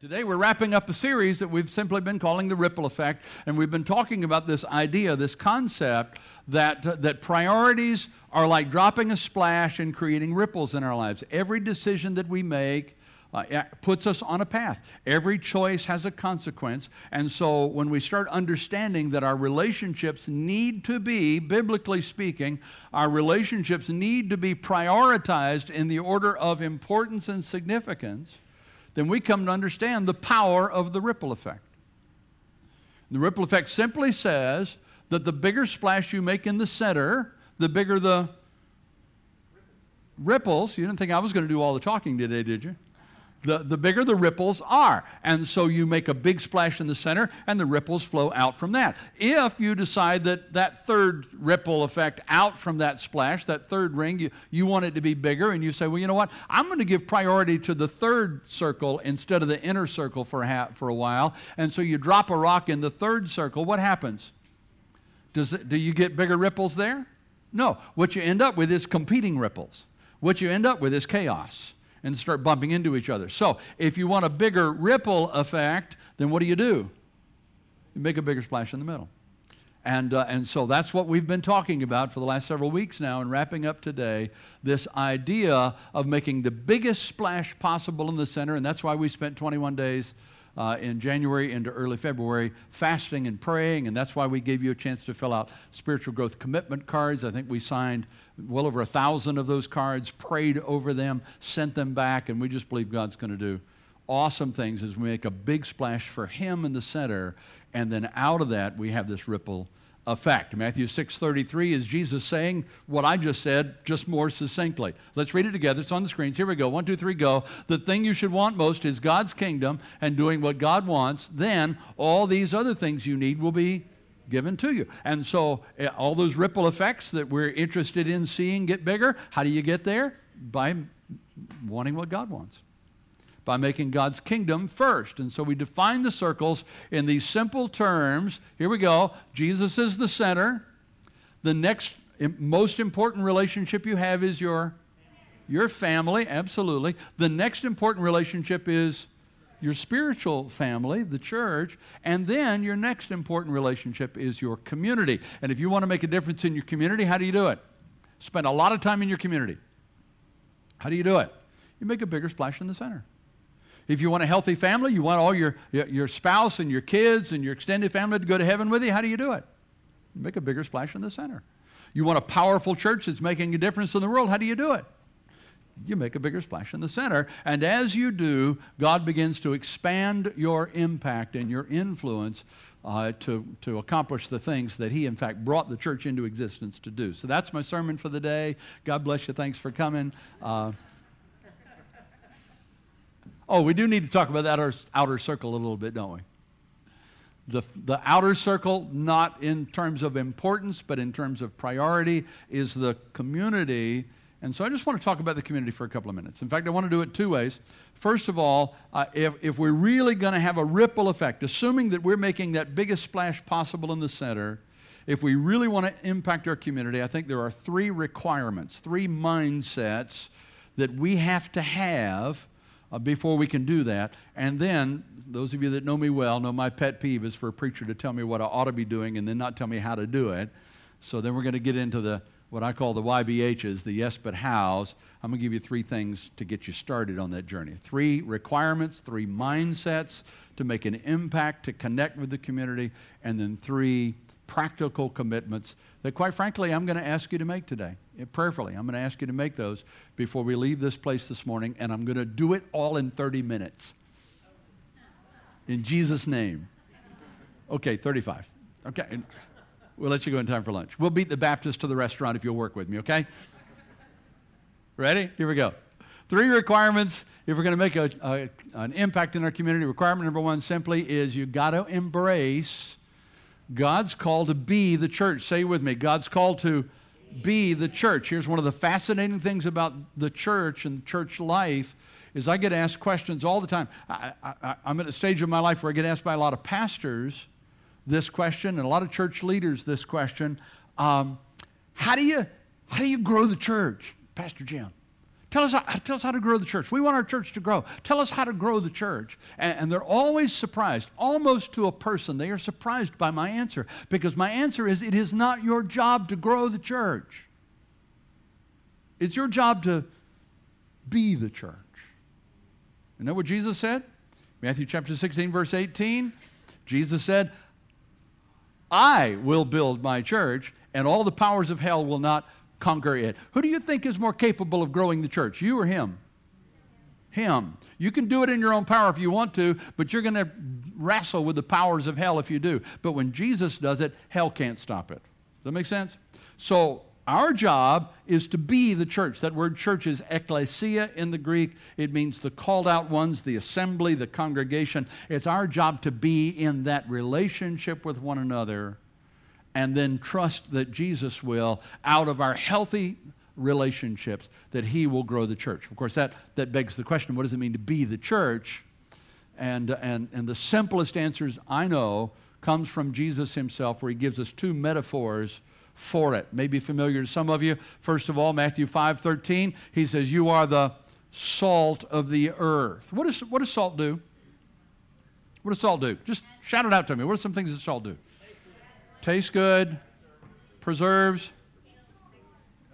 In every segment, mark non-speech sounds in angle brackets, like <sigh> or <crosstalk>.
Today, we're wrapping up a series that we've simply been calling the ripple effect, and we've been talking about this idea, this concept that, that priorities are like dropping a splash and creating ripples in our lives. Every decision that we make uh, puts us on a path. Every choice has a consequence. And so, when we start understanding that our relationships need to be, biblically speaking, our relationships need to be prioritized in the order of importance and significance then we come to understand the power of the ripple effect. The ripple effect simply says that the bigger splash you make in the center, the bigger the ripples. You didn't think I was going to do all the talking today, did you? The, the bigger the ripples are. And so you make a big splash in the center, and the ripples flow out from that. If you decide that that third ripple effect out from that splash, that third ring, you, you want it to be bigger, and you say, well, you know what? I'm going to give priority to the third circle instead of the inner circle for a, for a while. And so you drop a rock in the third circle. What happens? Does it, do you get bigger ripples there? No. What you end up with is competing ripples. What you end up with is chaos and start bumping into each other. So, if you want a bigger ripple effect, then what do you do? You make a bigger splash in the middle. And, uh, and so that's what we've been talking about for the last several weeks now, and wrapping up today this idea of making the biggest splash possible in the center. And that's why we spent 21 days uh, in January into early February, fasting and praying, and that's why we gave you a chance to fill out spiritual growth commitment cards. I think we signed well over a thousand of those cards, prayed over them, sent them back, and we just believe God's going to do awesome things as we make a big splash for Him in the center, and then out of that we have this ripple effect. Matthew 6:33 is Jesus saying what I just said, just more succinctly. Let's read it together. It's on the screens. Here we go. One, two, three, go. The thing you should want most is God's kingdom and doing what God wants. Then all these other things you need will be given to you. And so eh, all those ripple effects that we're interested in seeing get bigger. How do you get there? By wanting what God wants by making God's kingdom first. And so we define the circles in these simple terms. Here we go Jesus is the center. The next most important relationship you have is your, your family, absolutely. The next important relationship is your spiritual family, the church, and then your next important relationship is your community. And if you want to make a difference in your community, how do you do it? Spend a lot of time in your community. How do you do it? You make a bigger splash in the center. If you want a healthy family, you want all your, your spouse and your kids and your extended family to go to heaven with you, how do you do it? You make a bigger splash in the center. You want a powerful church that's making a difference in the world, how do you do it? You make a bigger splash in the center. And as you do, God begins to expand your impact and your influence uh, to, to accomplish the things that He, in fact, brought the church into existence to do. So that's my sermon for the day. God bless you. Thanks for coming. Uh, Oh, we do need to talk about that outer, outer circle a little bit, don't we? The, the outer circle, not in terms of importance, but in terms of priority, is the community. And so I just want to talk about the community for a couple of minutes. In fact, I want to do it two ways. First of all, uh, if, if we're really going to have a ripple effect, assuming that we're making that biggest splash possible in the center, if we really want to impact our community, I think there are three requirements, three mindsets that we have to have uh, before we can do that. And then, those of you that know me well know my pet peeve is for a preacher to tell me what I ought to be doing and then not tell me how to do it. So then we're going to get into the what I call the YBHs, the yes but hows. I'm going to give you three things to get you started on that journey. Three requirements, three mindsets to make an impact, to connect with the community, and then three practical commitments that, quite frankly, I'm going to ask you to make today. Prayerfully, I'm going to ask you to make those before we leave this place this morning, and I'm going to do it all in 30 minutes. In Jesus' name. Okay, 35. Okay. We'll let you go in time for lunch. We'll beat the Baptist to the restaurant if you'll work with me, okay? Ready? Here we go. Three requirements if we're going to make a, a, an impact in our community. Requirement number one simply is you got to embrace God's call to be the church. Say with me God's call to be the church. Here's one of the fascinating things about the church and church life is I get asked questions all the time. I, am at a stage of my life where I get asked by a lot of pastors this question and a lot of church leaders this question. Um, how do you how do you grow the church, Pastor Jim? Tell us, how, tell us how to grow the church. We want our church to grow. Tell us how to grow the church. And, and, they're always surprised, almost to a person. They are surprised by my answer because my answer is it is not your job to grow the church, it's your job to be the church. You know what Jesus said? Matthew chapter 16, verse 18. Jesus said, I will build my church, and all the powers of hell will not conquer it. Who do you think is more capable of growing the church, you or him? Him. You can do it in your own power if you want to, but you're going to wrestle with the powers of hell if you do. But when Jesus does it, hell can't stop it. Does that make sense? So our job is to be the church. That word church is ecclesia in the Greek. It means the called out ones, the assembly, the congregation. It's our job to be in that relationship with one another and then trust that Jesus will, out of our healthy relationships, that He will grow the church. Of course, that, that begs the question what does it mean to be the church? And, and, and the simplest answers I know comes from Jesus Himself, where He gives us two metaphors for it. May be familiar to some of you. First of all, Matthew 5 13, he says, You are the salt of the earth. What, is, what does salt do? What does salt do? Just shout it out to me. What are some things that salt do? Tastes good, preserves.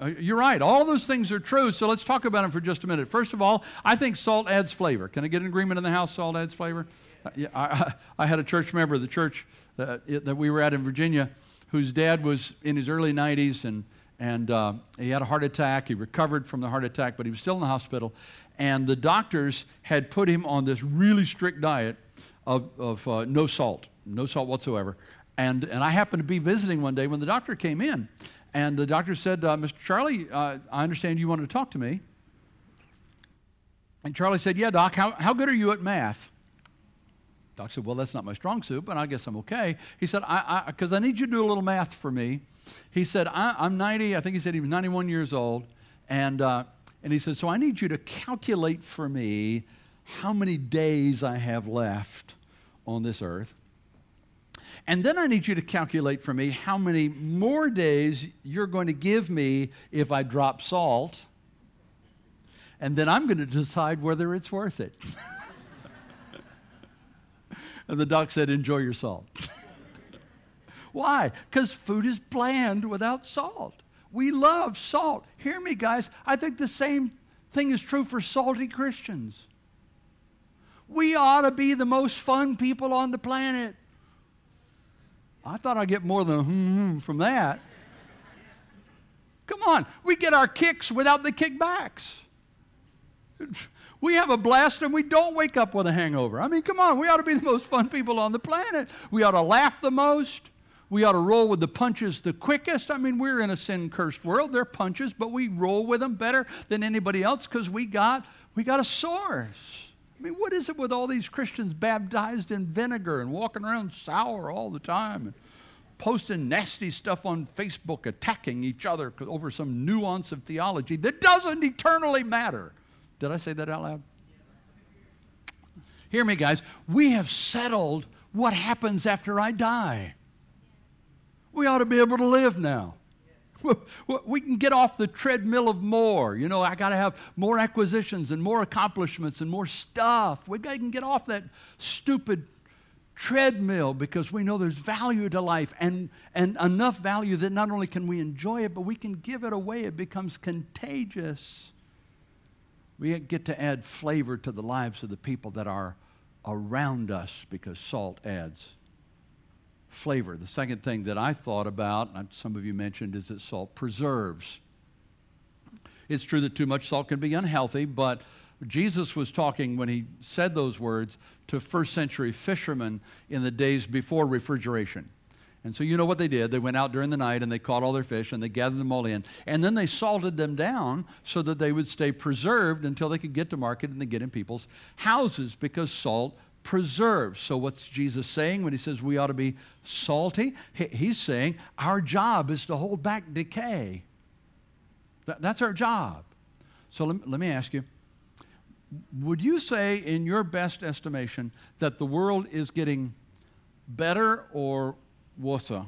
Uh, you're right. All those things are true. So let's talk about them for just a minute. First of all, I think salt adds flavor. Can I get an agreement in the house? Salt adds flavor. Uh, yeah, I, I, had a church member, of the church that, that we were at in Virginia whose dad was in his early 90s and, and uh, he had a heart attack. He recovered from the heart attack, but he was still in the hospital. And the doctors had put him on this really strict diet of, of uh, no salt, no salt whatsoever. And, and I happened to be visiting one day when the doctor came in. And the doctor said, uh, Mr. Charlie, uh, I understand you wanted to talk to me. And Charlie said, Yeah, doc, how, how good are you at math? Doc said, Well, that's not my strong suit, but I guess I'm okay. He said, Because I, I, I, need you to do a little math for me. He said, I, am 90, I think he said he was 91 years old. And, uh, and he said, So I need you to calculate for me how many days I have left on this earth. And then I need you to calculate for me how many more days you're going to give me if I drop salt. And then I'm going to decide whether it's worth it. <laughs> And the doc said, Enjoy your salt. <laughs> Why? Because food is bland without salt. We love salt. Hear me, guys. I think the same thing is true for salty Christians. We ought to be the most fun people on the planet. I thought I'd get more than hmm from that. Come on, we get our kicks without the kickbacks. We have a blast and we don't wake up with a hangover. I mean, come on, we ought to be the most fun people on the planet. We ought to laugh the most. We ought to roll with the punches the quickest. I mean, we're in a sin cursed world. They're punches, but we roll with them better than anybody else because we got, we got a source. I mean, what is it with all these Christians baptized in vinegar and walking around sour all the time and posting nasty stuff on Facebook, attacking each other over some nuance of theology that doesn't eternally matter? Did I say that out loud? Hear me, guys. We have settled what happens after I die. We ought to be able to live now. <laughs> We can get off the treadmill of more. You know, I got to have more acquisitions and more accomplishments and more stuff. We can get off that stupid treadmill because we know there's value to life and, and enough value that not only can we enjoy it, but we can give it away. It becomes contagious. We get to add flavor to the lives of the people that are around us because salt adds flavor. The second thing that I thought about, and some of you mentioned, is that salt preserves. It's true that too much salt can be unhealthy, but Jesus was talking when he said those words to first century fishermen in the days before refrigeration. And so you know what they did. They went out during the night and they caught all their fish and they gathered them all in. And then they salted them down so that they would stay preserved until they could get to market and they get in people's houses because salt preserves. So what's Jesus saying when he says we ought to be salty? He's saying our job is to hold back decay. That's our job. So let, me ask you would you say, in your best estimation, that the world is getting better or Wasa.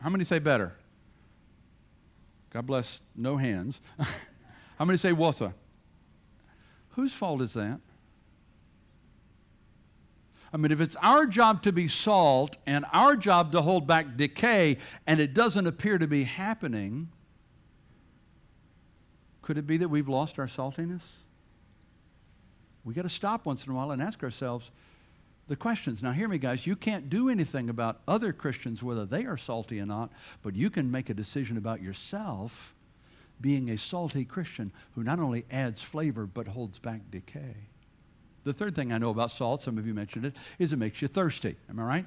How many say better? God bless, no hands. <laughs> How many say Wasa? Whose fault is that? I mean, if it's our job to be salt and our job to hold back decay and it doesn't appear to be happening, could it be that we've lost our saltiness? We got to stop once in a while and ask ourselves the questions. Now, hear me, guys. You can't do anything about other Christians, whether they are salty or not, but you can make a decision about yourself being a salty Christian who not only adds flavor but holds back decay. The third thing I know about salt, some of you mentioned it, is it makes you thirsty. Am I right?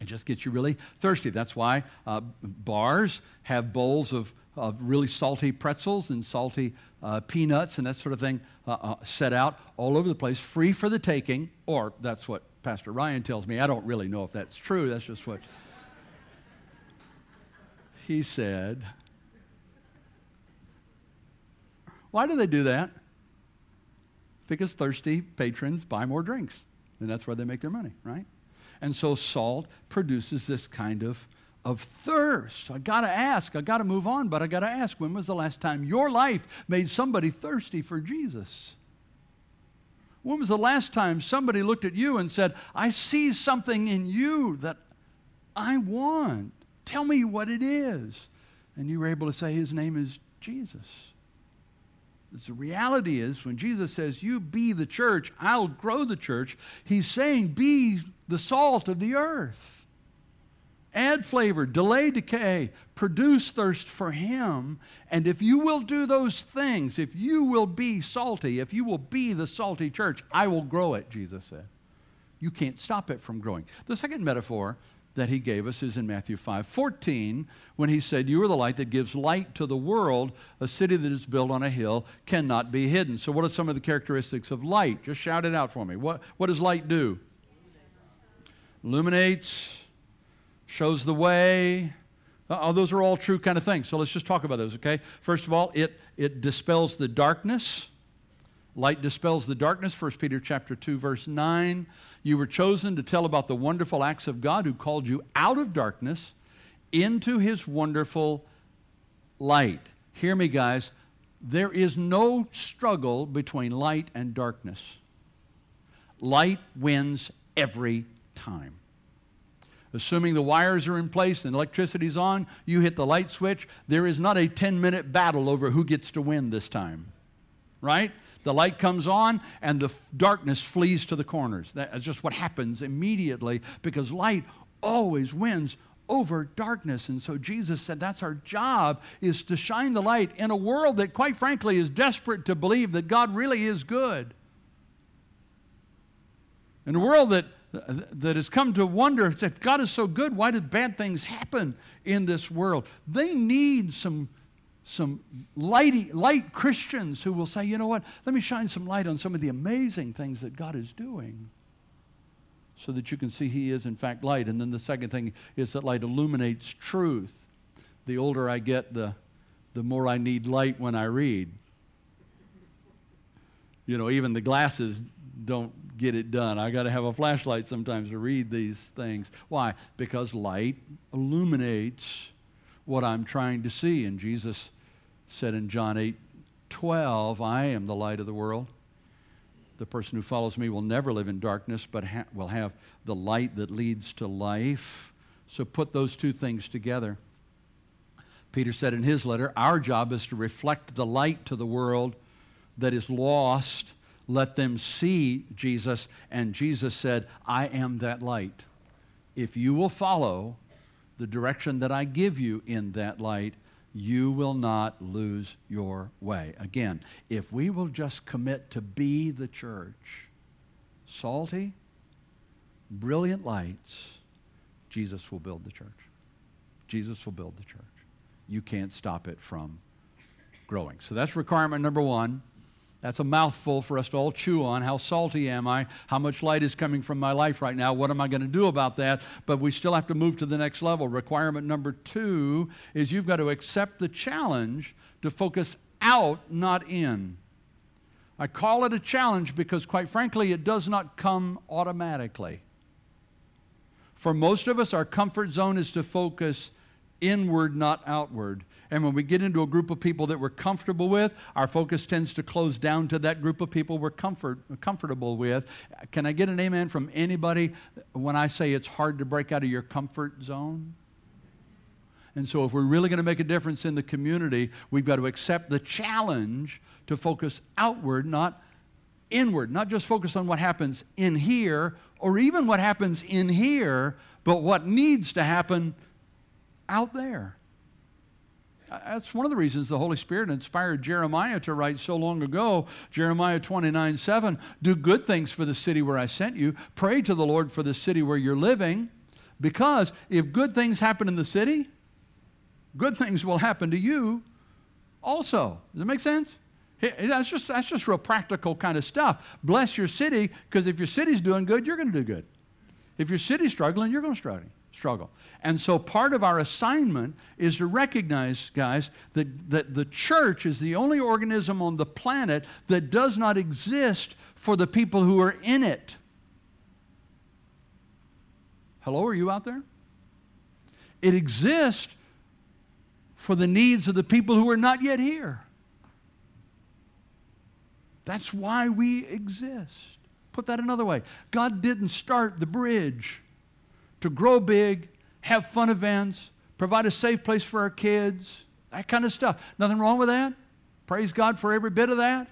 It just gets you really thirsty. That's why uh, bars have bowls of, of really salty pretzels and salty uh, peanuts and that sort of thing uh, uh set out all over the place, free for the taking, or that's what Pastor Ryan tells me. I don't really know if that's true. That's just what he said. Why do they do that? Because thirsty patrons buy more drinks. And that's where they make their money, right? And so salt produces this kind of, of thirst. I got to ask, I got to move on, but I got to ask when was the last time your life made somebody thirsty for Jesus? When was the last time somebody looked at you and said, I see something in you that I want? Tell me what it is. And you were able to say, His name is Jesus. The reality is, when Jesus says, You be the church, I'll grow the church, he's saying, Be the salt of the earth. Add flavor, delay decay, produce thirst for him. And if you will do those things, if you will be salty, if you will be the salty church, I will grow it, Jesus said. You can't stop it from growing. The second metaphor that he gave us is in Matthew 5 14, when he said, You are the light that gives light to the world. A city that is built on a hill cannot be hidden. So, what are some of the characteristics of light? Just shout it out for me. What, what does light do? Illuminates, shows the way. Uh, oh, those are all true kind of things. So, let's just talk about those, okay? First of all, it, it dispels the darkness. Light dispels the darkness, 1 Peter chapter 2, verse 9. You were chosen to tell about the wonderful acts of God who called you out of darkness into his wonderful light. Hear me, guys. There is no struggle between light and darkness. Light wins every time. Assuming the wires are in place and electricity's on, you hit the light switch. There is not a 10 minute battle over who gets to win this time. Right? The light comes on and the darkness flees to the corners. That's just what happens immediately because light always wins over darkness. And so Jesus said that's our job is to shine the light in a world that quite frankly is desperate to believe that God really is good. In a world that that has come to wonder if God is so good, why did bad things happen in this world? They need some some lighty, light Christians who will say, you know what, let me shine some light on some of the amazing things that God is doing so that you can see He is, in fact, light. And then the second thing is that light illuminates truth. The older I get, the, the more I need light when I read. You know, even the glasses don't get it done. I got to have a flashlight sometimes to read these things. Why? Because light illuminates what I'm trying to see. And Jesus said in John 8 12, I am the light of the world. The person who follows me will never live in darkness, but ha- will have the light that leads to life. So put those two things together. Peter said in his letter, Our job is to reflect the light to the world that is lost. Let them see Jesus. And Jesus said, I am that light. If you will follow the direction that I give you in that light, you will not lose your way. Again, if we will just commit to be the church, salty, brilliant lights, Jesus will build the church. Jesus will build the church. You can't stop it from growing. So that's requirement number one. That's a mouthful for us to all chew on. How salty am I? How much light is coming from my life right now? What am I going to do about that? But we still have to move to the next level. Requirement number two is you've got to accept the challenge to focus out, not in. I call it a challenge because, quite frankly, it does not come automatically. For most of us, our comfort zone is to focus inward, not outward. And when we get into a group of people that we're comfortable with, our focus tends to close down to that group of people we're comfort, comfortable with. Can I get an amen from anybody when I say it's hard to break out of your comfort zone? And so, if we're really going to make a difference in the community, we've got to accept the challenge to focus outward, not inward, not just focus on what happens in here or even what happens in here, but what needs to happen out there. Uh, that's one of the reasons the Holy Spirit inspired Jeremiah to write so long ago, Jeremiah 29 7, do good things for the city where I sent you. Pray to the Lord for the city where you're living. Because if good things happen in the city, good things will happen to you also. Does that make sense? That's just, that's just real practical kind of stuff. Bless your city, because if your city's doing good, you're going to do good. If your city's struggling, you're going to struggle. Struggle. And so part of our assignment is to recognize, guys, that, that the church is the only organism on the planet that does not exist for the people who are in it. Hello, are you out there? It exists for the needs of the people who are not yet here. That's why we exist. Put that another way God didn't start the bridge to grow big, have fun events, provide a safe place for our kids, that kind of stuff. Nothing wrong with that. Praise God for every bit of that.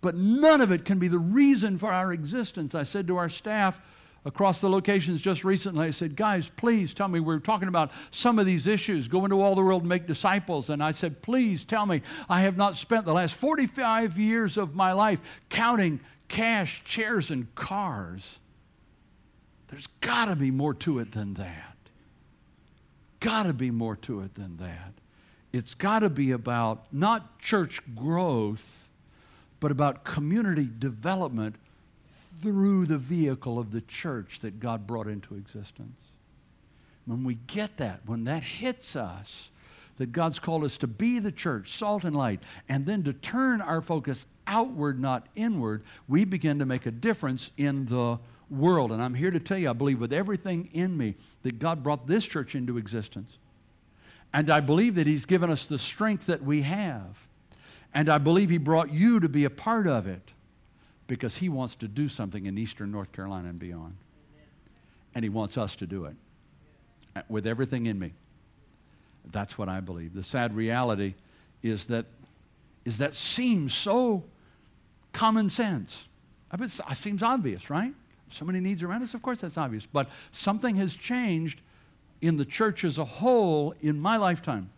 But none of it can be the reason for our existence. I said to our staff, across the locations just recently. I said, Guys, please tell me. We are talking about some of these issues, go into all the world and make disciples. And I said, Please tell me, I have not spent the last 45 years of my life counting cash, chairs, and cars. There's got to be more to it than that. Got to be more to it than that. It's got to be about not church growth, but about community development through the vehicle of the church that God brought into existence. When we get that, when that hits us, that God's called us to be the church, salt and light, and then to turn our focus outward, not inward, we begin to make a difference in the world. And I'm here to tell you, I believe with everything in me that God brought this church into existence. And I believe that He's given us the strength that we have. And I believe He brought you to be a part of it because He wants to do something in eastern North Carolina and beyond. And He wants us to do it with everything in me. That's what I believe. The sad reality is that is that seems so common sense. I mean, it seems obvious, right? So many needs around us, of course that's obvious. But something has changed in the church as a whole in my lifetime.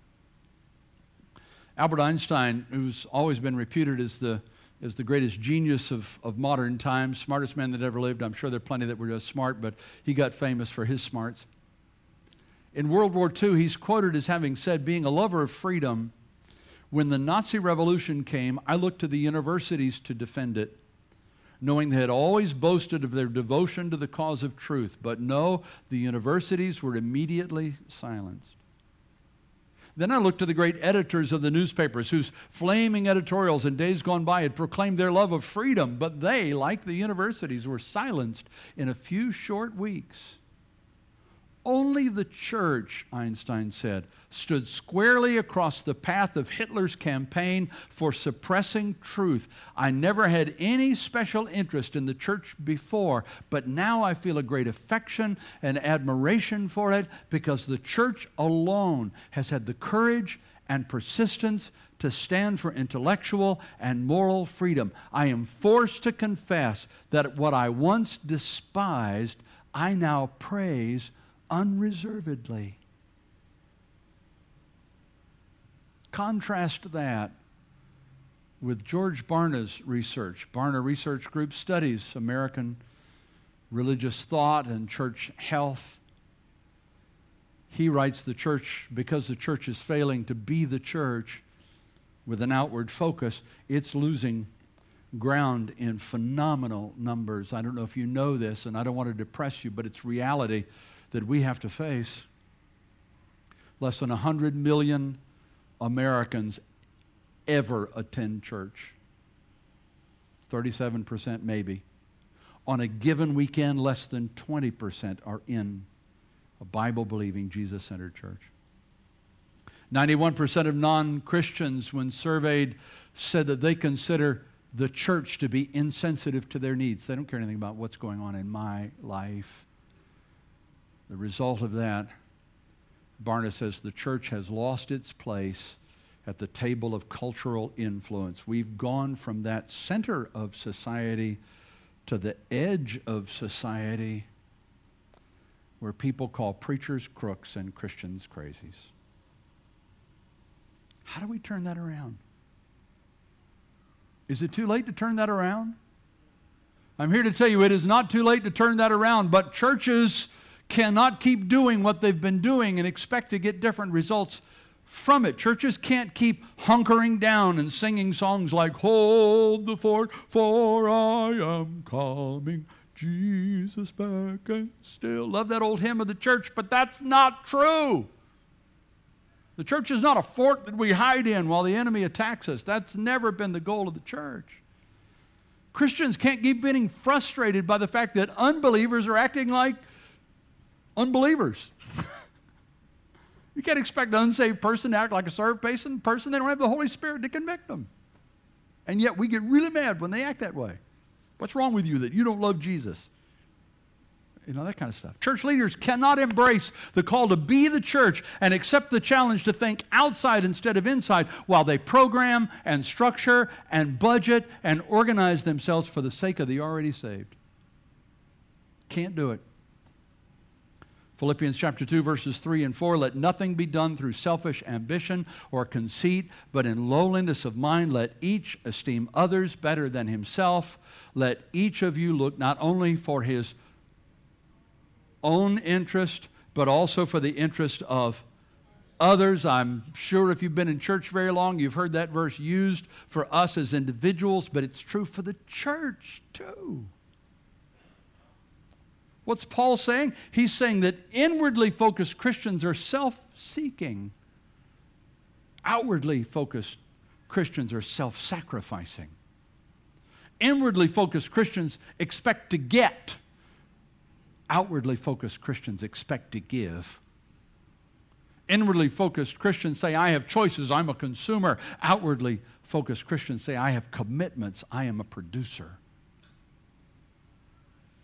Albert Einstein, who's always been reputed as the is the greatest genius of, of modern times, smartest man that ever lived. I'm sure there are plenty that were just smart, but he got famous for his smarts. In World War II, he's quoted as having said, being a lover of freedom, when the Nazi Revolution came, I looked to the universities to defend it, knowing they had always boasted of their devotion to the cause of truth. But no, the universities were immediately silenced. Then I looked to the great editors of the newspapers whose flaming editorials in days gone by had proclaimed their love of freedom, but they, like the universities, were silenced in a few short weeks. Only the church, Einstein said, stood squarely across the path of Hitler's campaign for suppressing truth. I never had any special interest in the church before, but now I feel a great affection and admiration for it because the church alone has had the courage and persistence to stand for intellectual and moral freedom. I am forced to confess that what I once despised, I now praise unreservedly. Contrast that with George Barna's research. Barna Research Group studies American religious thought and church health. He writes the church, because the church is failing to be the church with an outward focus, it's losing ground in phenomenal numbers. I don't know if you know this, and I don't want to depress you, but it's reality that we have to face. Less than 100 million Americans ever attend church. 37% maybe. On a given weekend, less than 20% are in a Bible believing, Jesus centered church. 91% of non Christians, when surveyed, said that they consider the church to be insensitive to their needs. They don't care anything about what's going on in my life. The result of that, Barna says, the church has lost its place at the table of cultural influence. We've gone from that center of society to the edge of society where people call preachers crooks and Christians crazies. How do we turn that around? Is it too late to turn that around? I'm here to tell you it is not too late to turn that around, but churches cannot keep doing what they've been doing and expect to get different results from it. Churches can't keep hunkering down and singing songs like, Hold the fort, for I am coming. Jesus back and still. Love that old hymn of the church, but that's not true. The church is not a fort that we hide in while the enemy attacks us. That's never been the goal of the church. Christians can't keep getting frustrated by the fact that unbelievers are acting like unbelievers. <laughs> you can't expect an unsaved person to act like a served person. Person, they don't have the Holy Spirit to convict them. And yet we get really mad when they act that way. What's wrong with you that you don't love Jesus? You know, that kind of stuff. Church leaders cannot embrace the call to be the church and accept the challenge to think outside instead of inside while they program and structure and budget and organize themselves for the sake of the already saved. Can't do it. Philippians chapter 2, verses 3 and 4 Let nothing be done through selfish ambition or conceit, but in lowliness of mind, let each esteem others better than himself. Let each of you look not only for his own interest, but also for the interest of others. I'm sure if you've been in church very long, you've heard that verse used for us as individuals, but it's true for the church too. What's Paul saying? He's saying that inwardly focused Christians are self seeking, outwardly focused Christians are self sacrificing. Inwardly focused Christians expect to get, outwardly focused Christians expect to give. Inwardly focused Christians say, I have choices, I'm a consumer. Outwardly focused Christians say, I have commitments, I am a producer.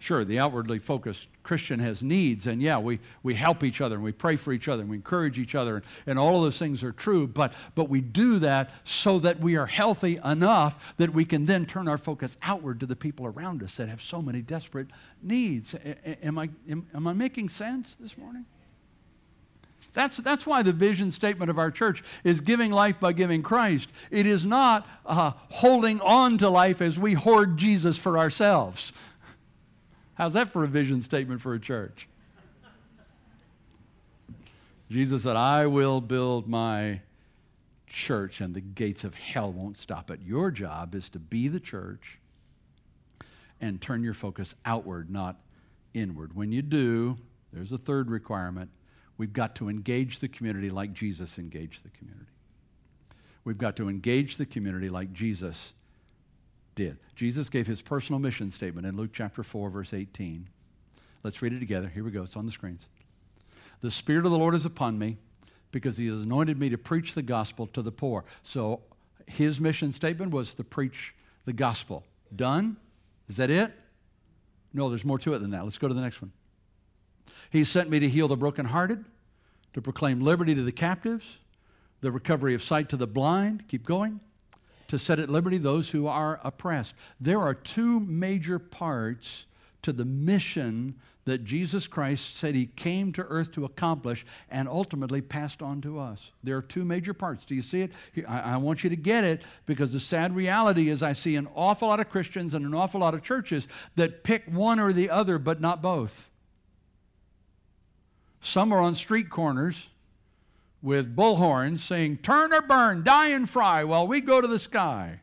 Sure, the outwardly focused Christian has needs, and yeah, we, we help each other and we pray for each other and we encourage each other, and, and all of those things are true, but, but we do that so that we are healthy enough that we can then turn our focus outward to the people around us that have so many desperate needs. Am I, am, am I making sense this morning? That's, that's why the vision statement of our church is giving life by giving Christ. It is not uh, holding on to life as we hoard Jesus for ourselves. How's that for a vision statement for a church? Jesus said, I will build my church and the gates of hell won't stop it. Your job is to be the church and turn your focus outward, not inward. When you do, there's a third requirement. We've got to engage the community like Jesus engaged the community. We've got to engage the community like Jesus did. Jesus gave his personal mission statement in Luke chapter 4, verse 18. Let's read it together. Here we go. It's on the screens. The Spirit of the Lord is upon me because he has anointed me to preach the gospel to the poor. So his mission statement was to preach the gospel. Done? Is that it? No, there's more to it than that. Let's go to the next one. He sent me to heal the brokenhearted, to proclaim liberty to the captives, the recovery of sight to the blind. Keep going to set at liberty those who are oppressed. There are two major parts to the mission that Jesus Christ said he came to earth to accomplish and ultimately passed on to us. There are two major parts. Do you see it? I, want you to get it because the sad reality is I see an awful lot of Christians and an awful lot of churches that pick one or the other, but not both. Some are on street corners with bullhorns saying, Turn or burn, die and fry, while we go to the sky,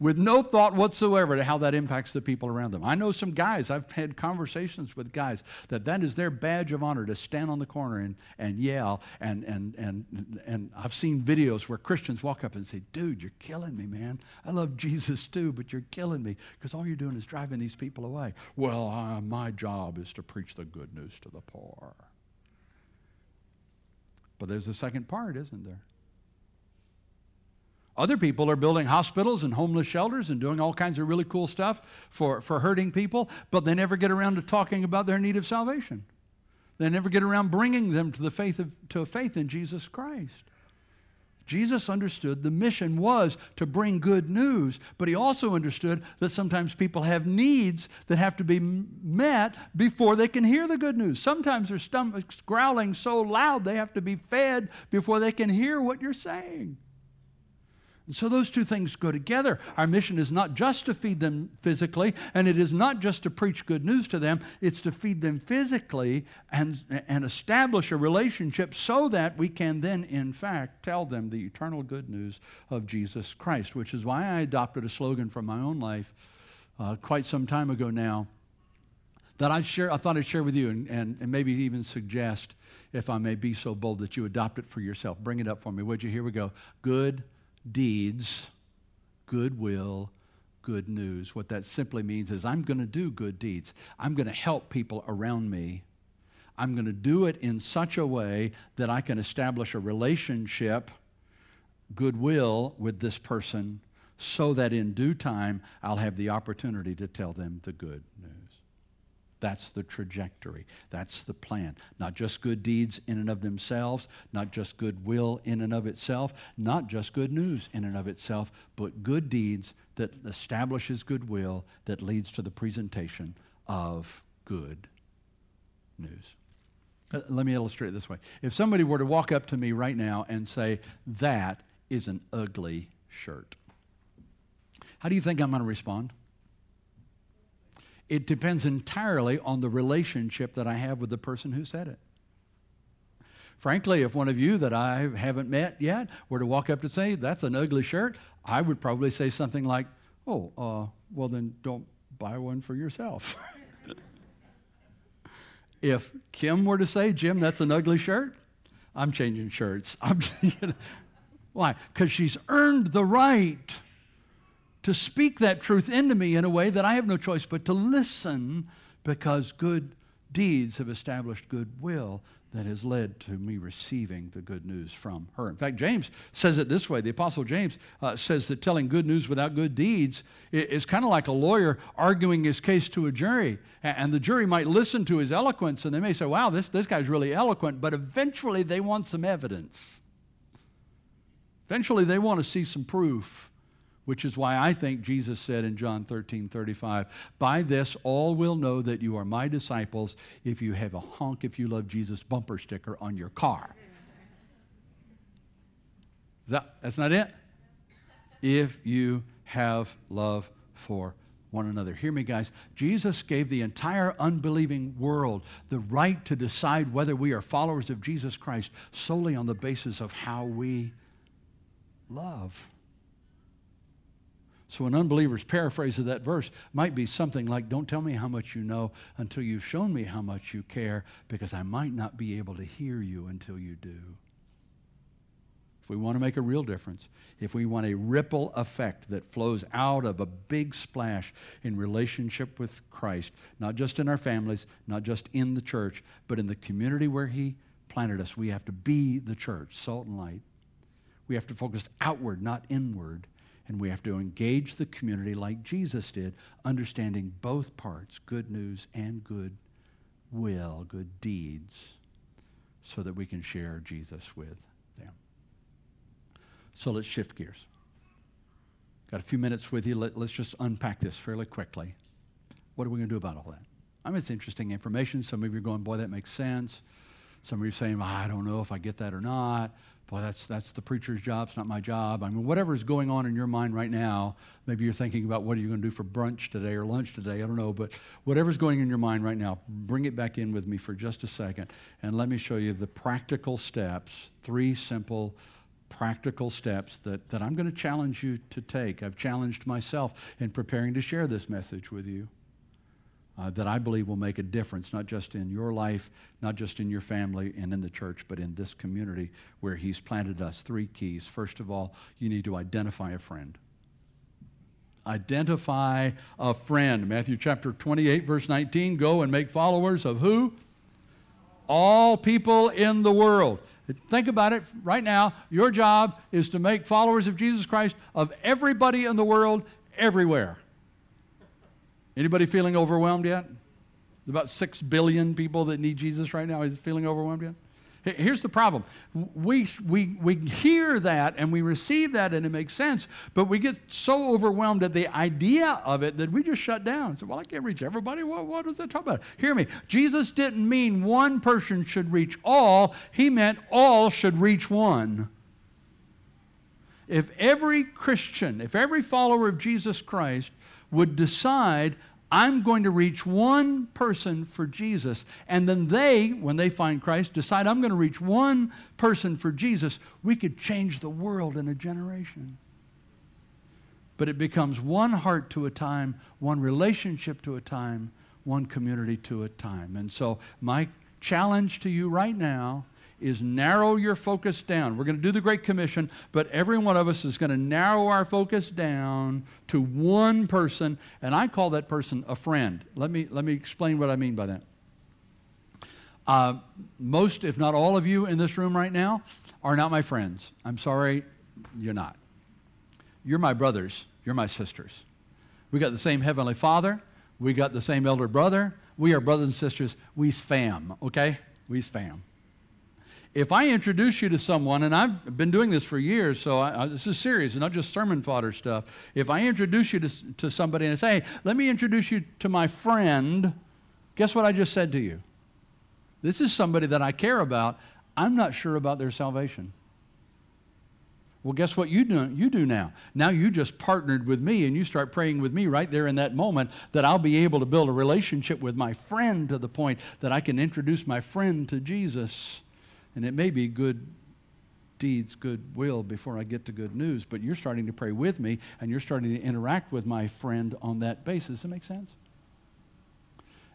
with no thought whatsoever to how that impacts the people around them. I know some guys, I've had conversations with guys that that is their badge of honor to stand on the corner and, and yell. And, and, and, and I've seen videos where Christians walk up and say, Dude, you're killing me, man. I love Jesus too, but you're killing me because all you're doing is driving these people away. Well, uh, my job is to preach the good news to the poor. But there's a second part, isn't there? Other people are building hospitals and homeless shelters and doing all kinds of really cool stuff for, for hurting people, but they never get around to talking about their need of salvation. They never get around bringing them to the faith of, to a faith in Jesus Christ. Jesus understood the mission was to bring good news, but he also understood that sometimes people have needs that have to be met before they can hear the good news. Sometimes their stomachs growling so loud they have to be fed before they can hear what you're saying. So those two things go together. Our mission is not just to feed them physically, and it is not just to preach good news to them, it's to feed them physically and, and establish a relationship so that we can then, in fact, tell them the eternal good news of Jesus Christ, which is why I adopted a slogan from my own life uh, quite some time ago now that I, share, I thought I'd share with you and, and, and maybe even suggest, if I may be so bold, that you adopt it for yourself. Bring it up for me, would you? Here we go. Good deeds, goodwill, good news. What that simply means is I'm going to do good deeds. I'm going to help people around me. I'm going to do it in such a way that I can establish a relationship, goodwill with this person, so that in due time I'll have the opportunity to tell them the good news. That's the trajectory. That's the plan. Not just good deeds in and of themselves, not just goodwill in and of itself, not just good news in and of itself, but good deeds that establishes goodwill that leads to the presentation of good news. Uh, let me illustrate it this way. If somebody were to walk up to me right now and say, That is an ugly shirt, how do you think I'm going to respond? It depends entirely on the relationship that I have with the person who said it. Frankly, if one of you that I haven't met yet were to walk up to say, That's an ugly shirt, I would probably say something like, Oh, uh, well, then don't buy one for yourself. <laughs> if Kim were to say, Jim, that's an ugly shirt, I'm changing shirts. <laughs> I'm, <laughs> why? Because she's earned the right to speak that truth into me in a way that I have no choice but to listen because good deeds have established goodwill that has led to me receiving the good news from her. In fact, James says it this way. The Apostle James uh, says that telling good news without good deeds is kind of like a lawyer arguing his case to a jury. And the jury might listen to his eloquence and they may say, wow, this, this guy's really eloquent, but eventually they want some evidence. Eventually they want to see some proof which is why I think Jesus said in John 13 35, By this all will know that you are my disciples if you have a honk if you love Jesus bumper sticker on your car. That, that's not it? If you have love for one another. Hear me, guys. Jesus gave the entire unbelieving world the right to decide whether we are followers of Jesus Christ solely on the basis of how we love. So, an unbeliever's paraphrase of that verse might be something like, Don't tell me how much you know until you've shown me how much you care, because I might not be able to hear you until you do. If we want to make a real difference, if we want a ripple effect that flows out of a big splash in relationship with Christ, not just in our families, not just in the church, but in the community where He planted us, we have to be the church, salt and light. We have to focus outward, not inward. And we have to engage the community like Jesus did, understanding both parts good news and good will, good deeds, so that we can share Jesus with them. So let's shift gears. Got a few minutes with you. Let, us just unpack this fairly quickly. What are we going to do about all that? I mean, it's interesting information. Some of you are going, boy, that makes sense. Some of you are saying, well, I don't know if I get that or not boy, that's, that's the preacher's job, it's not my job. I mean, whatever is going on in your mind right now, maybe you're thinking about what are you going to do for brunch today or lunch today, I don't know, but whatever's going in your mind right now, bring it back in with me for just a second and let me show you the practical steps, three simple practical steps that, that I'm going to challenge you to take. I've challenged myself in preparing to share this message with you uh, that I believe will make a difference, not just in your life, not just in your family and in the church, but in this community where He's planted us. Three keys. First of all, you need to identify a friend. Identify a friend. Matthew chapter 28, verse 19 go and make followers of who? All people in the world. Think about it right now. Your job is to make followers of Jesus Christ of everybody in the world, everywhere. Anybody feeling overwhelmed yet? There's about 6 billion people that need Jesus right now. Is feeling overwhelmed yet? Here's the problem. We, we, we hear that and we receive that and it makes sense, but we get so overwhelmed at the idea of it that we just shut down. So, well, I can't reach everybody. What, what does that talk about? Hear me. Jesus didn't mean one person should reach all, he meant all should reach one. If every Christian, if every follower of Jesus Christ would decide I'm going to reach one person for Jesus. And then they, when they find Christ, decide I'm going to reach one person for Jesus. We could change the world in a generation. But it becomes one heart to a time, one relationship to a time, one community to a time. And so, my challenge to you right now is narrow your focus down. We're going to do the Great Commission, but every one of us is going to narrow our focus down to one person, and I call that person a friend. Let me, let me explain what I mean by that. Uh, most, if not all of you in this room right now, are not my friends. I'm sorry, you're not. You're my brothers, you're my sisters. We got the same Heavenly Father, we got the same elder brother, we are brothers and sisters. We's fam, okay? We's fam. If I introduce you to someone, and I've been doing this for years, so I, I, this is serious, not just sermon fodder stuff. If I introduce you to, to somebody and I say, hey, let me introduce you to my friend, guess what I just said to you? This is somebody that I care about. I'm not sure about their salvation. Well, guess what you do, you do now? Now you just partnered with me and you start praying with me right there in that moment that I'll be able to build a relationship with my friend to the point that I can introduce my friend to Jesus. And it may be good deeds, good will before I get to good news, but you're starting to pray with me and you're starting to interact with my friend on that basis. Does that make sense?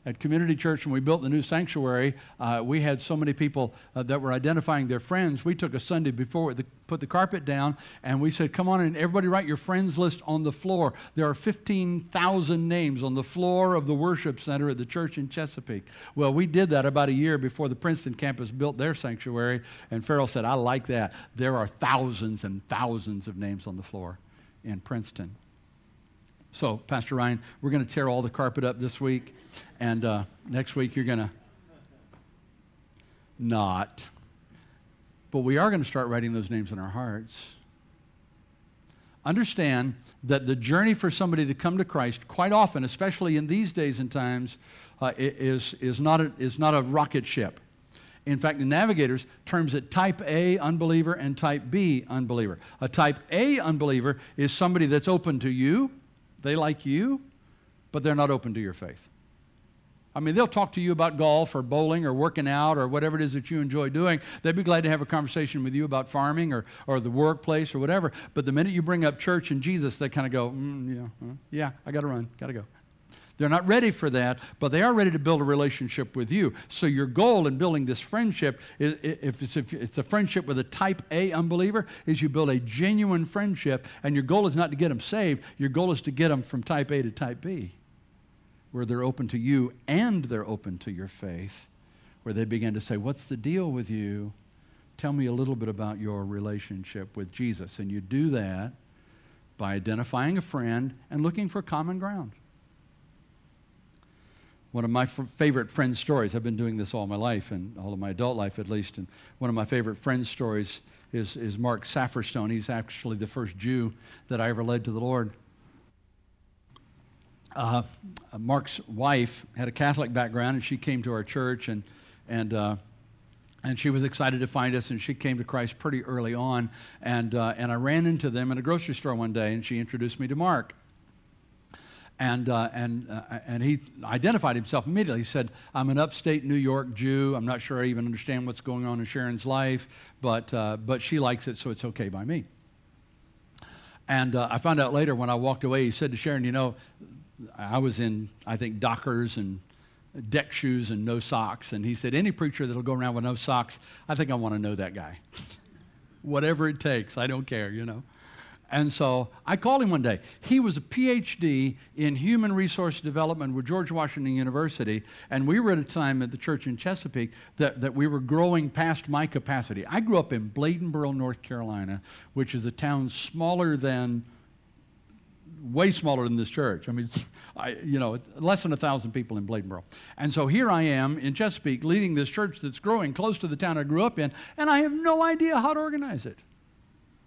At Community Church when we built the new sanctuary, uh, we had so many people uh, that were identifying their friends. We took a Sunday before the, put the carpet down and we said, Come on and everybody write your friends list on the floor. There are 15,000 names on the floor of the worship center at the church in Chesapeake. Well, we did that about a year before the Princeton campus built their sanctuary, and Farrell said, I like that. There are thousands and thousands of names on the floor in Princeton. So, Pastor Ryan, we're going to tear all the carpet up this week, and uh, next week you're going to not. But we are going to start writing those names in our hearts. Understand that the journey for somebody to come to Christ, quite often, especially in these days and times, uh, is, is, not a, is not a rocket ship. In fact, the navigators terms it type A unbeliever and type B unbeliever. A type A unbeliever is somebody that's open to you, they like you, but they're not open to your faith. I mean, they'll talk to you about golf or bowling or working out or whatever it is that you enjoy doing. They'd be glad to have a conversation with you about farming or, or the workplace or whatever. But the minute you bring up church and Jesus, they kind of go, mm, yeah, yeah, I got to run, got to go. They're not ready for that, but they are ready to build a relationship with you. So your goal in building this friendship, if it's, if it's a friendship with a type A unbeliever, is you build a genuine friendship, and your goal is not to get them saved. Your goal is to get them from type A to type B, where they're open to you and they're open to your faith, where they begin to say, "What's the deal with you? Tell me a little bit about your relationship with Jesus." And you do that by identifying a friend and looking for common ground one of my f- favorite friend stories. I've been doing this all my life, and all of my adult life at least. And one of my favorite friend stories is, is Mark Safferstone. He's actually the first Jew that I ever led to the Lord. Uh, Mark's wife had a Catholic background, and she came to our church, and and uh, and she was excited to find us, and she came to Christ pretty early on. And uh, and I ran into them in a grocery store one day, and she introduced me to Mark. And, uh, and, uh, and he identified himself immediately. He said, I'm an upstate New York Jew. I'm not sure I even understand what's going on in Sharon's life, but, uh, but she likes it, so it's okay by me. And uh, I found out later when I walked away, he said to Sharon, You know, I was in, I think, Dockers and deck shoes and no socks. And he said, Any preacher that'll go around with no socks, I think I want to know that guy. Whatever it takes, I don't care, you know. And so I called him one day. He was a PhD in human resource development with George Washington University. And we were at a time at the church in Chesapeake that, that we were growing past my capacity. I grew up in Bladenboro, North Carolina, which is a town smaller than, way smaller than this church. I mean, <laughs> I, you know, less than a thousand people in Bladenboro. And so here I am in Chesapeake leading this church that's growing close to the town I grew up in, and I have no idea how to organize it.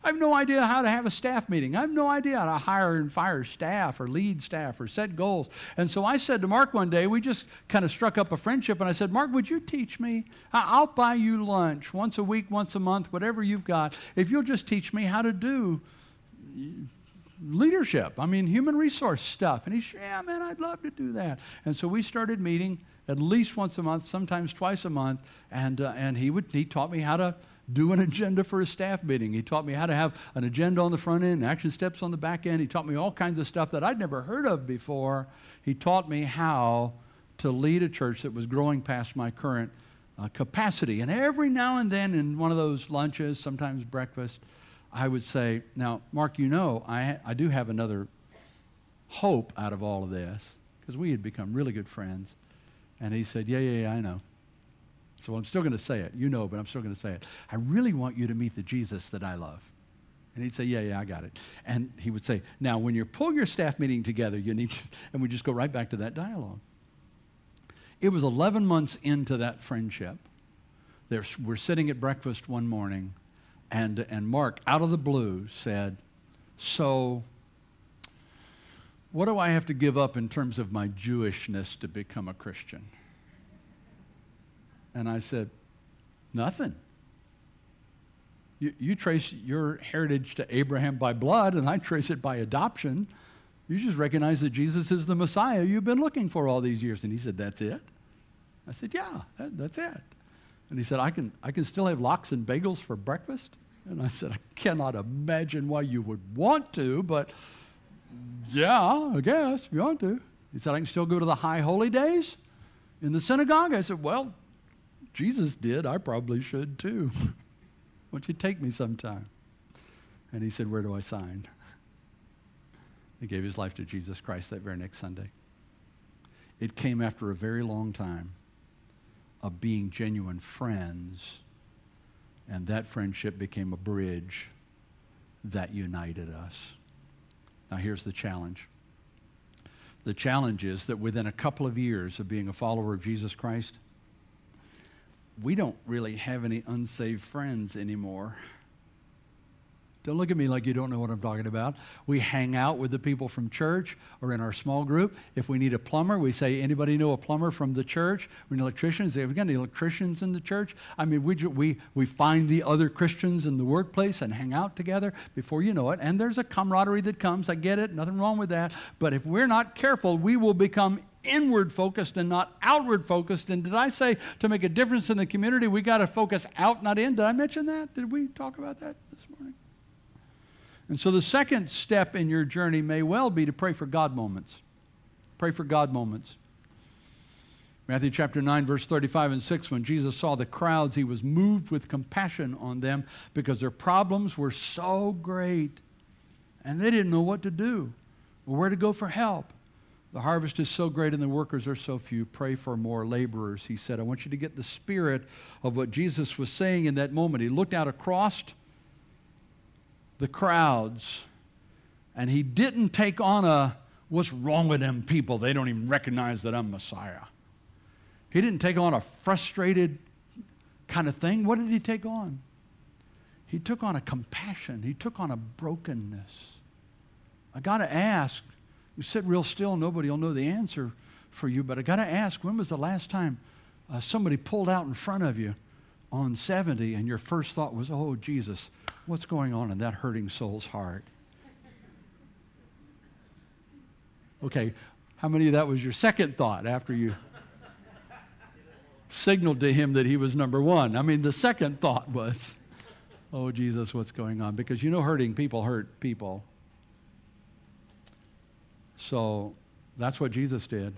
I have no idea how to have a staff meeting. I have no idea how to hire and fire staff or lead staff or set goals. And so I said to Mark one day, we just kind of struck up a friendship, and I said, Mark, would you teach me? I'll buy you lunch once a week, once a month, whatever you've got, if you'll just teach me how to do leadership. I mean, human resource stuff. And he said, Yeah, man, I'd love to do that. And so we started meeting at least once a month, sometimes twice a month, and, uh, and he, would, he taught me how to do an <laughs> agenda for a staff meeting. He taught me how to have an agenda on the front end, action steps on the back end. He taught me all kinds of stuff that I'd never heard of before. He taught me how to lead a church that was growing past my current uh, capacity. And every now and then, in one of those lunches, sometimes breakfast, I would say, Now, Mark, you know, I, I do have another hope out of all of this, because we had become really good friends. And he said, Yeah, yeah, yeah, I know. So I'm still going to say it. You know, but I'm still going to say it. I really want you to meet the Jesus that I love. And he'd say, Yeah, yeah, I got it. And he would say, Now, when you pull your staff meeting together, you need to, <laughs> and we just go right back to that dialogue. It was 11 months into that friendship. There's, we're sitting at breakfast one morning, and, and Mark, out of the blue, said, So, what do I have to give up in terms of my Jewishness to become a Christian? And I said, Nothing. You, you, trace your heritage to Abraham by blood, and I trace it by adoption. You just recognize that Jesus is the Messiah you've been looking for all these years. And he said, That's it? I said, Yeah, that, that's it. And he said, I can, I can still have lox and bagels for breakfast? And I said, I cannot imagine why you would want to, but yeah, I guess if you want to. He said, I can still go to the high holy days in the synagogue. I said, Well, Jesus did. I probably should too. <laughs> Why don't you take me sometime? And he said, Where do I sign? He gave his life to Jesus Christ that very next Sunday. It came after a very long time of being genuine friends, and that friendship became a bridge that united us. Now, here's the challenge. The challenge is that within a couple of years of being a follower of Jesus Christ, we don't really have any unsaved friends anymore. Don't look at me like you don't know what I'm talking about. We hang out with the people from church or in our small group. If we need a plumber, we say, anybody know a plumber from the church? We need electricians. Have we got any electricians in the church? I mean, we, we, we find the other Christians in the workplace and hang out together before you know it. And there's a camaraderie that comes. I get it. Nothing wrong with that. But if we're not careful, we will become inward focused and not outward focused. And did I say to make a difference in the community, we got to focus out, not in? Did I mention that? Did we talk about that this morning? And so the second step in your journey may well be to pray for God moments. Pray for God moments. Matthew chapter 9, verse 35 and 6, when Jesus saw the crowds, he was moved with compassion on them because their problems were so great and they didn't know what to do or where to go for help. The harvest is so great and the workers are so few. Pray for more laborers, he said. I want you to get the spirit of what Jesus was saying in that moment. He looked out across the crowds, and he didn't take on a, what's wrong with them people? They don't even recognize that I'm Messiah. He didn't take on a frustrated kind of thing. What did he take on? He took on a compassion, he took on a brokenness. I got to ask, you sit real still, nobody will know the answer for you, but I got to ask, when was the last time uh, somebody pulled out in front of you on 70 and your first thought was, oh, Jesus, what's going on in that hurting soul's heart? Okay, how many of that was your second thought after you signaled to him that he was number one? I mean, the second thought was, oh, Jesus, what's going on? Because you know, hurting people hurt people. So that's what Jesus did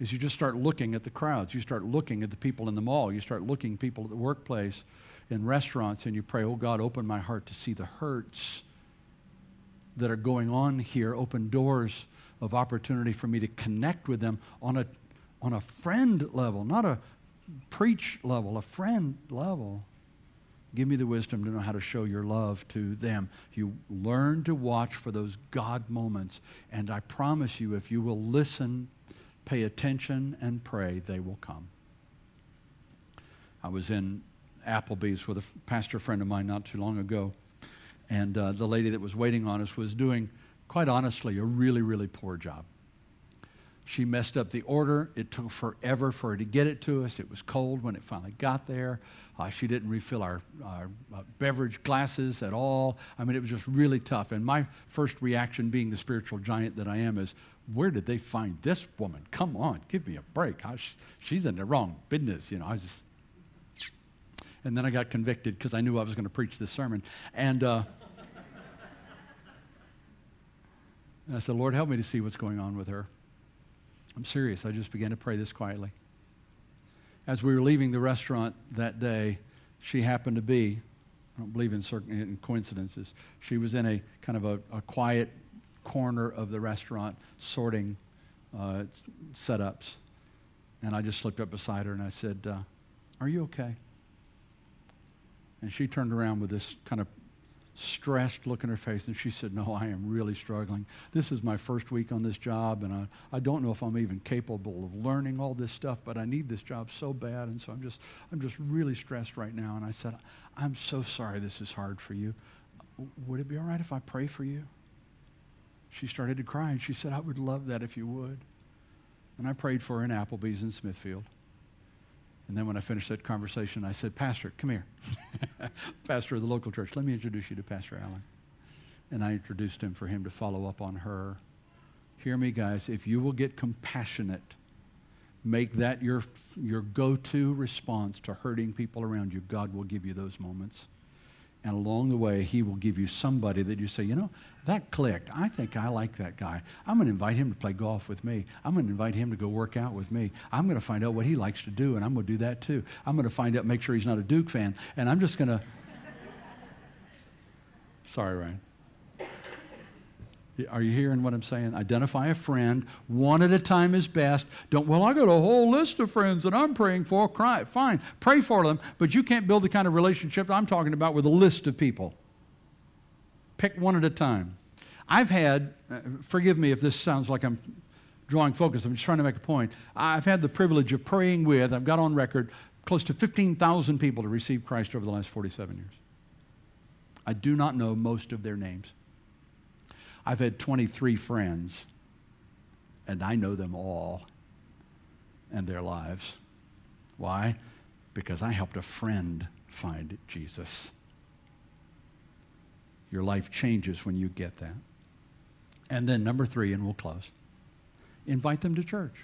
is you just start looking at the crowds. You start looking at the people in the mall. You start looking people at the workplace, in restaurants, and you pray, oh God, open my heart to see the hurts that are going on here open doors of opportunity for me to connect with them on a, on a friend level, not a preach level, a friend level. Give me the wisdom to know how to show your love to them. You learn to watch for those God moments. And I promise you, if you will listen, pay attention, and pray, they will come. I was in Applebee's with a pastor friend of mine not too long ago. And uh, the lady that was waiting on us was doing, quite honestly, a really, really poor job. She messed up the order. It took forever for her to get it to us. It was cold when it finally got there. Uh, she didn't refill our, our uh, beverage glasses at all. I mean, it was just really tough. And my first reaction, being the spiritual giant that I am, is where did they find this woman? Come on, give me a break. I, she's in the wrong business. You know, I was just. And then I got convicted because I knew I was going to preach this sermon. And. Uh, And I said, Lord, help me to see what's going on with her. I'm serious. I just began to pray this quietly. As we were leaving the restaurant that day, she happened to be, I don't believe in, certain, in coincidences, she was in a kind of a, a quiet corner of the restaurant sorting uh, setups. And I just looked up beside her and I said, uh, Are you okay? And she turned around with this kind of stressed look in her face, and she said, No, I am really struggling. This is my first week on this job, and I, I don't know if I'm even capable of learning all this stuff, but I need this job so bad, and so I'm just, I'm just really stressed right now. And I said, I'm so sorry this is hard for you. Would it be all right if I pray for you? She started to cry, and she said, I would love that if you would. And I prayed for her in Applebee's in Smithfield. And then when I finished that conversation, I said, Pastor, come here. <laughs> Pastor of the local church, let me introduce you to Pastor Allen. And I introduced him for him to follow up on her. Hear me, guys. If you will get compassionate, make that your, your go to response to hurting people around you, God will give you those moments. And along the way, he will give you somebody that you say, you know, that clicked. I think I like that guy. I'm going to invite him to play golf with me. I'm going to invite him to go work out with me. I'm going to find out what he likes to do, and I'm going to do that too. I'm going to find out, make sure he's not a Duke fan, and I'm just going <laughs> to. Sorry, Ryan. Are you hearing what I'm saying? Identify a friend. One at a time is best. Don't, well, I got a whole list of friends that I'm praying for. Cry, fine. Pray for them, but you can't build the kind of relationship I'm talking about with a list of people. Pick one at a time. I've had, uh, forgive me if this sounds like I'm drawing focus, I'm just trying to make a point. I've had the privilege of praying with, I've got on record, close to 15,000 people to receive Christ over the last 47 years. I do not know most of their names. I've had 23 friends, and I know them all and their lives. Why? Because I helped a friend find Jesus. Your life changes when you get that. And then, number three, and we'll close invite them to church.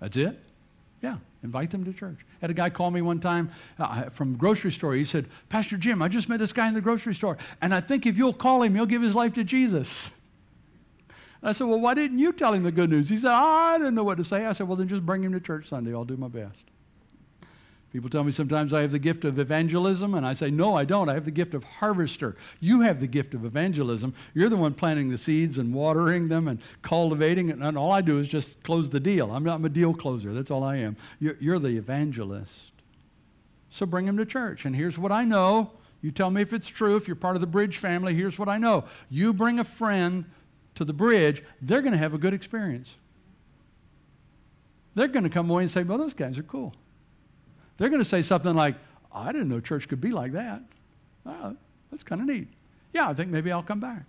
That's it? Yeah, invite them to church. I had a guy call me one time uh, from grocery store. He said, Pastor Jim, I just met this guy in the grocery store, and I think if you'll call him, he'll give his life to Jesus. And I said, Well, why didn't you tell him the good news? He said, I didn't know what to say. I said, Well, then just bring him to church Sunday. I'll do my best. People tell me sometimes I have the gift of evangelism, and I say, No, I don't. I have the gift of harvester. You have the gift of evangelism. You're the one planting the seeds and watering them and cultivating, it, and all I do is just close the deal. I'm not I'm a deal closer. That's all I am. You're, you're the evangelist. So bring them to church. And here's what I know. You tell me if it's true. If you're part of the bridge family, here's what I know. You bring a friend to the bridge, they're going to have a good experience. They're going to come away and say, Well, those guys are cool. They're going to say something like, I didn't know church could be like that. Oh, that's kind of neat. Yeah, I think maybe I'll come back.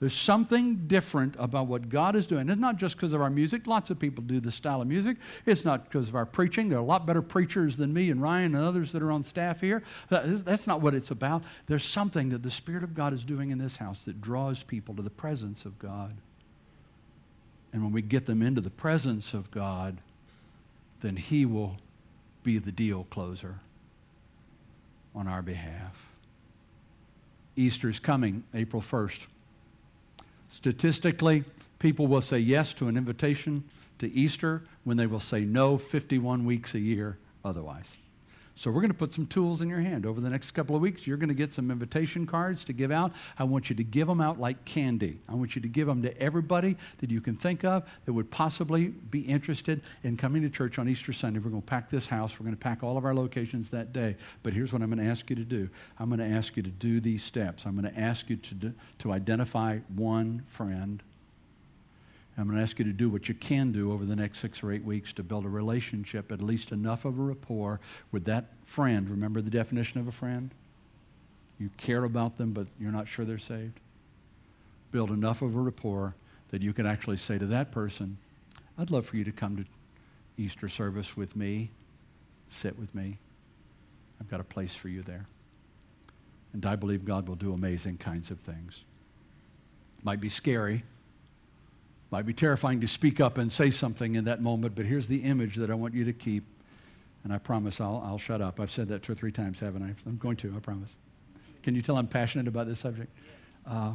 There's something different about what God is doing. It's not just because of our music. Lots of people do this style of music. It's not because of our preaching. There are a lot better preachers than me and Ryan and others that are on staff here. That's not what it's about. There's something that the Spirit of God is doing in this house that draws people to the presence of God. And when we get them into the presence of God, then He will be the deal closer on our behalf. Easter's coming, April 1st. Statistically, people will say yes to an invitation to Easter when they will say no 51 weeks a year otherwise. So we're going to put some tools in your hand. Over the next couple of weeks, you're going to get some invitation cards to give out. I want you to give them out like candy. I want you to give them to everybody that you can think of that would possibly be interested in coming to church on Easter Sunday. We're going to pack this house. We're going to pack all of our locations that day. But here's what I'm going to ask you to do. I'm going to ask you to do these steps. I'm going to ask you to, to identify one friend I'm going to ask you to do what you can do over the next six or eight weeks to build a relationship, at least enough of a rapport with that friend. Remember the definition of a friend? You care about them, but you're not sure they're saved. Build enough of a rapport that you can actually say to that person, I'd love for you to come to Easter service with me, sit with me. I've got a place for you there. And I believe God will do amazing kinds of things. Might be scary might be terrifying to speak up and say something in that moment, but here's the image that I want you to keep. And I promise I'll, I'll shut up. I've said that two or three times, haven't I? I'm going to, I promise. Can you tell I'm passionate about this subject? Uh,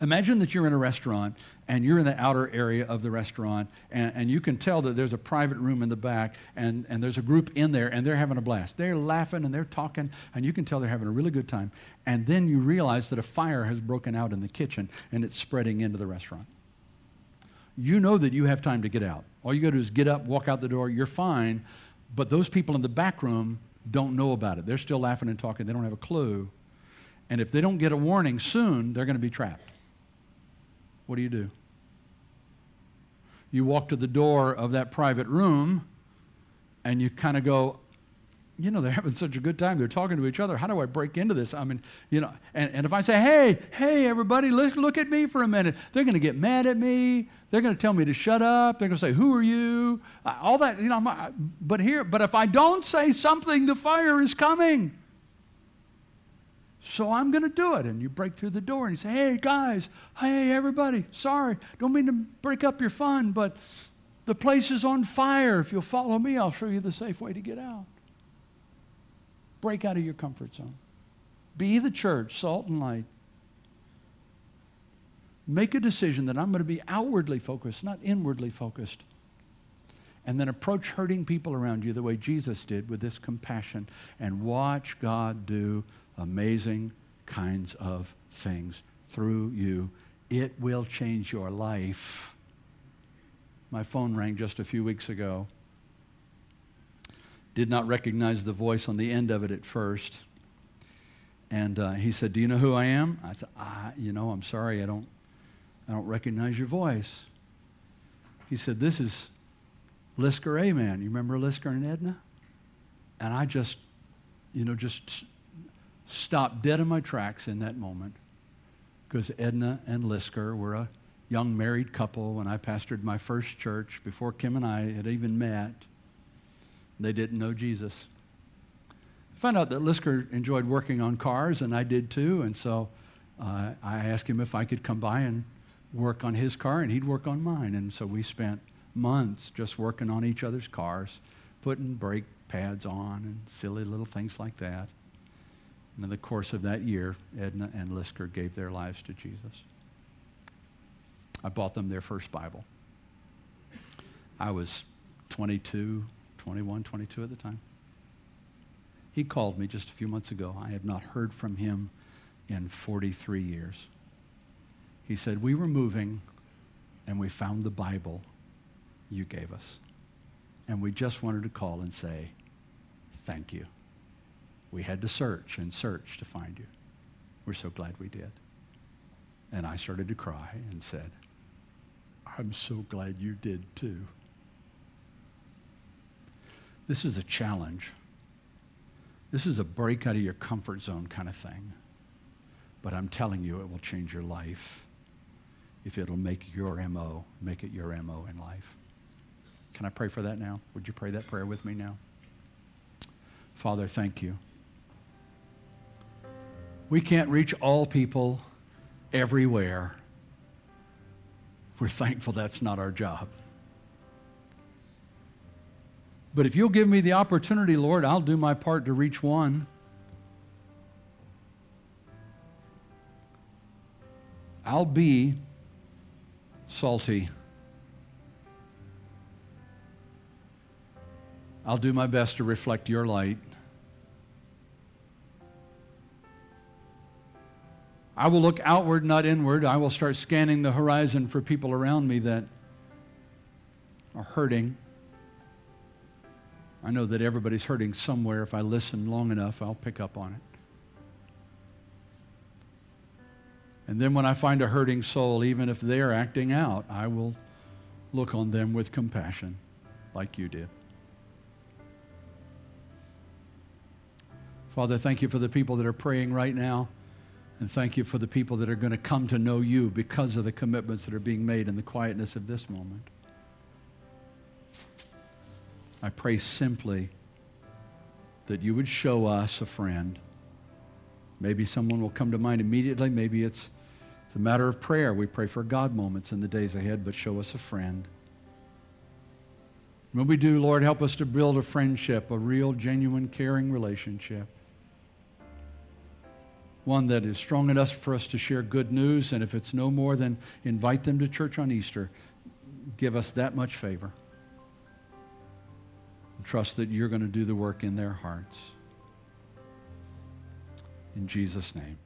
Imagine that you're in a restaurant and you're in the outer area of the restaurant and, and, you can tell that there's a private room in the back and, and there's a group in there and they're having a blast. They're laughing and they're talking and you can tell they're having a really good time. And then you realize that a fire has broken out in the kitchen and it's spreading into the restaurant. You know that you have time to get out. All you got to do is get up, walk out the door, you're fine. But those people in the back room don't know about it. They're still laughing and talking, they don't have a clue. And if they don't get a warning soon, they're going to be trapped what do you do? You walk to the door of that private room and you kind of go, you know, they're having such a good time. They're talking to each other. How do I break into this? I mean, you know, and, and if I say, hey, hey, everybody, let's look at me for a minute, they're going to get mad at me. They're going to tell me to shut up. They're going to say, who are you? All that, you know, but here, but if I don't say something, the fire is coming. So I'm going to do it. And you break through the door and you say, hey, guys, hey, everybody, sorry, don't mean to break up your fun, but the place is on fire. If you'll follow me, I'll show you the safe way to get out. Break out of your comfort zone. Be the church, salt and light. Make a decision that I'm going to be outwardly focused, not inwardly focused. And then approach hurting people around you the way Jesus did with this compassion and watch God do amazing kinds of things through you. It will change your life. My phone rang just a few weeks ago. Did not recognize the voice on the end of it at first. And uh, he said, Do you know who I am? I said, ah, You know, I'm sorry, I don't, I don't recognize your voice. He said, This is Lisker Amen. You remember Lisker and Edna? And I just, you know, just stopped dead in my tracks in that moment because Edna and Lisker were a young married couple when I pastored my first church before Kim and I had even met. They didn't know Jesus. I found out that Lisker enjoyed working on cars, and I did too, and so uh, I asked him if I could come by and work on his car, and he'd work on mine. And so we spent months just working on each other's cars, putting brake pads on and silly little things like that. And in the course of that year, Edna and Lisker gave their lives to Jesus. I bought them their first Bible. I was 22, 21, 22 at the time. He called me just a few months ago. I had not heard from him in 43 years. He said, We were moving and we found the Bible you gave us. And we just wanted to call and say, Thank you. We had to search and search to find you. We're so glad we did. And I started to cry and said, I'm so glad you did too. This is a challenge. This is a break out of your comfort zone kind of thing. But I'm telling you, it will change your life if it'll make your MO, make it your MO in life. Can I pray for that now? Would you pray that prayer with me now? Father, thank you. We can't reach all people everywhere. We're thankful that's not our job. But if you'll give me the opportunity, Lord, I'll do my part to reach one. I'll be salty. I'll do my best to reflect your light. I will look outward, not inward. I will start scanning the horizon for people around me that are hurting. I know that everybody's hurting somewhere. If I listen long enough, I'll pick up on it. And then when I find a hurting soul, even if they're acting out, I will look on them with compassion, like you did. Father, thank you for the people that are praying right now. And thank you for the people that are going to come to know you because of the commitments that are being made in the quietness of this moment. I pray simply that you would show us a friend. Maybe someone will come to mind immediately. Maybe it's, it's a matter of prayer. We pray for God moments in the days ahead, but show us a friend. When we do, Lord, help us to build a friendship, a real, genuine, caring relationship one that is strong enough for us to share good news, and if it's no more than invite them to church on Easter, give us that much favor. Trust that you're going to do the work in their hearts. In Jesus' name.